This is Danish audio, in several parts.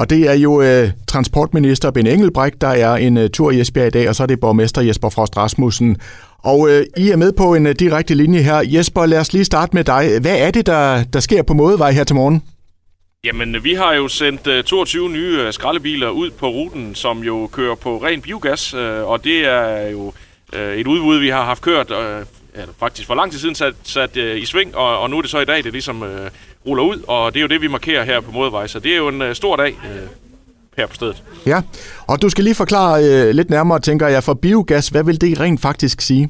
Og det er jo øh, transportminister Ben Engelbrecht, der er en øh, tur i Esbjerg i dag, og så er det borgmester Jesper Frost Rasmussen. Og øh, I er med på en øh, direkte linje her. Jesper, lad os lige starte med dig. Hvad er det, der, der sker på Mådevej her til morgen? Jamen, vi har jo sendt øh, 22 nye øh, skraldebiler ud på ruten, som jo kører på ren biogas, øh, og det er jo et udbud, vi har haft kørt uh, ja, faktisk for lang tid siden sat, sat i sving, og, og nu er det så i dag, det ligesom uh, ruller ud, og det er jo det, vi markerer her på Modevej, så det er jo en øh, stor dag øh, her på stedet. Ja, og du skal lige forklare øh, lidt nærmere, tænker jeg, for biogas, hvad vil det rent faktisk sige?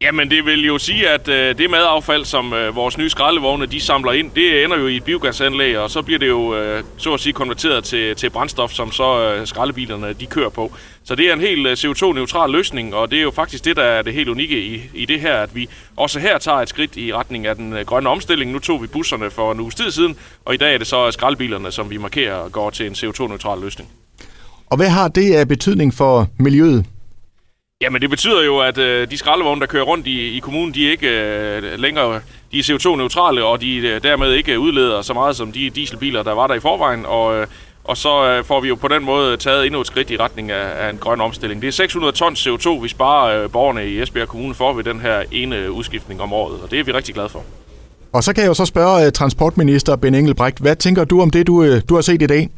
Jamen, det vil jo sige, at øh, det madaffald, som øh, vores nye skraldevogne de samler ind, det ender jo i et biogasanlæg, og så bliver det jo øh, så at sige konverteret til, til brændstof, som så øh, skraldebilerne de kører på. Så det er en helt øh, CO2-neutral løsning, og det er jo faktisk det, der er det helt unikke i, i det her, at vi også her tager et skridt i retning af den øh, grønne omstilling. Nu tog vi busserne for en uges tid siden, og i dag er det så skraldebilerne, som vi markerer går til en CO2-neutral løsning. Og hvad har det af betydning for miljøet? Jamen det betyder jo, at øh, de skraldevogne, der kører rundt i, i kommunen, de er ikke øh, længere de er CO2-neutrale, og de øh, dermed ikke udleder så meget som de dieselbiler, der var der i forvejen. Og, øh, og så øh, får vi jo på den måde taget endnu et skridt i retning af, af en grøn omstilling. Det er 600 tons CO2, vi sparer øh, borgerne i Esbjerg Kommune for ved den her ene udskiftning om året, og det er vi rigtig glade for. Og så kan jeg jo så spørge øh, transportminister Ben Engelbrecht, hvad tænker du om det, du, øh, du har set i dag?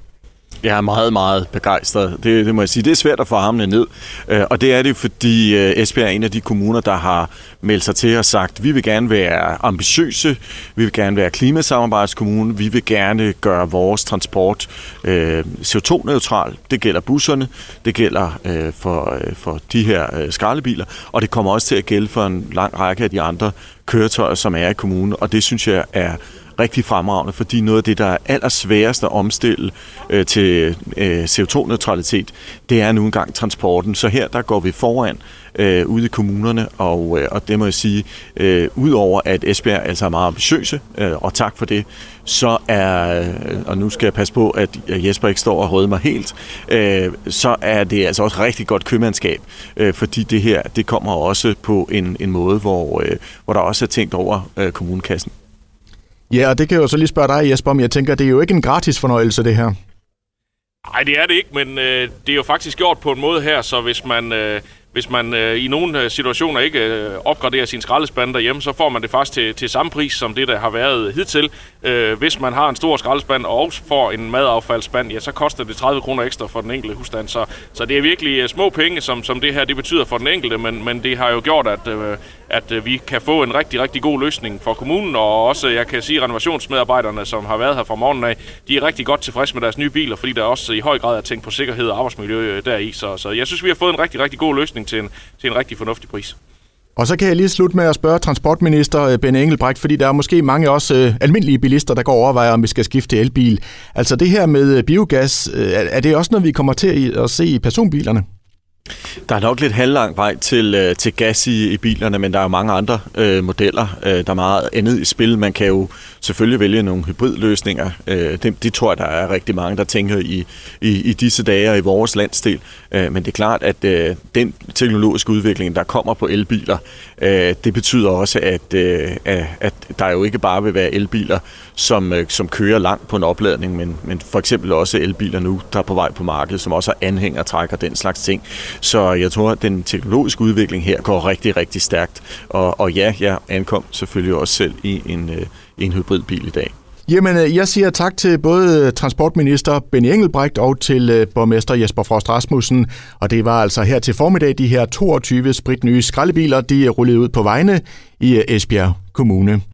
Jeg er meget, meget begejstret. Det, det må jeg sige. Det er svært at få armene ned. Øh, og det er det, fordi øh, Esbjerg er en af de kommuner, der har meldt sig til og sagt, vi vil gerne være ambitiøse, vi vil gerne være klimasamarbejdskommune, vi vil gerne gøre vores transport øh, CO2-neutral. Det gælder busserne, det gælder øh, for, øh, for de her øh, skraldebiler, og det kommer også til at gælde for en lang række af de andre køretøjer, som er i kommunen, og det synes jeg er rigtig fremragende, fordi noget af det, der er allersværest at omstille øh, til øh, CO2-neutralitet, det er nu engang transporten. Så her der går vi foran øh, ude i kommunerne, og, øh, og det må jeg sige, øh, udover at Esbjerg altså er meget ambitiøse, øh, og tak for det, så er, øh, og nu skal jeg passe på, at Jesper ikke står og røde mig helt, øh, så er det altså også rigtig godt købmandskab, øh, fordi det her, det kommer også på en, en måde, hvor, øh, hvor der også er tænkt over øh, kommunekassen. Ja, og det kan jeg jo så lige spørge dig, Jesper, om jeg tænker, det er jo ikke en gratis fornøjelse, det her. Nej, det er det ikke, men øh, det er jo faktisk gjort på en måde her, så hvis man, øh, hvis man øh, i nogle øh, situationer ikke øh, opgraderer sin skraldespand derhjemme, så får man det faktisk til, til samme pris, som det, der har været hidtil. Øh, hvis man har en stor skraldespand og også får en madaffaldsspand, ja, så koster det 30 kroner ekstra for den enkelte husstand. Så, så det er virkelig øh, små penge, som, som det her det betyder for den enkelte, men, men det har jo gjort, at, øh, at øh, vi kan få en rigtig, rigtig god løsning for kommunen, og også, jeg kan sige, renovationsmedarbejderne, som har været her fra morgenen af, de er rigtig godt tilfredse med deres nye biler, fordi der også i høj grad er tænkt på sikkerhed og arbejdsmiljø øh, deri. Så, så jeg synes, vi har fået en rigtig, rigtig god løsning til en, til en rigtig fornuftig pris. Og så kan jeg lige slutte med at spørge transportminister øh, Ben Engelbrecht, fordi der er måske mange også øh, almindelige bilister, der går og overvejer, om vi skal skifte til elbil. Altså det her med øh, biogas, øh, er det også noget, vi kommer til at se i personbilerne? Der er nok lidt halvlang vej til, øh, til gas i, i bilerne, men der er jo mange andre øh, modeller. Øh, der er meget andet i spil. Man kan jo selvfølgelig vælge nogle hybridløsninger. Øh, det, det tror jeg, der er rigtig mange, der tænker i, i, i disse dage og i vores landsdel. Øh, men det er klart, at øh, den teknologiske udvikling, der kommer på elbiler, øh, det betyder også, at, øh, at der jo ikke bare vil være elbiler, som, øh, som kører langt på en opladning, men, men for eksempel også elbiler nu, der er på vej på markedet, som også har anhænger trækker den slags ting. Så jeg tror, at den teknologiske udvikling her går rigtig, rigtig stærkt. Og, og ja, jeg ankom selvfølgelig også selv i en, øh, en hybridbil i dag. Jamen, øh, jeg siger tak til både transportminister Benny Engelbrecht og til øh, borgmester Jesper Frost Rasmussen. Og det var altså her til formiddag de her 22 spritnye skraldebiler, de rullede ud på vejene i Esbjerg Kommune.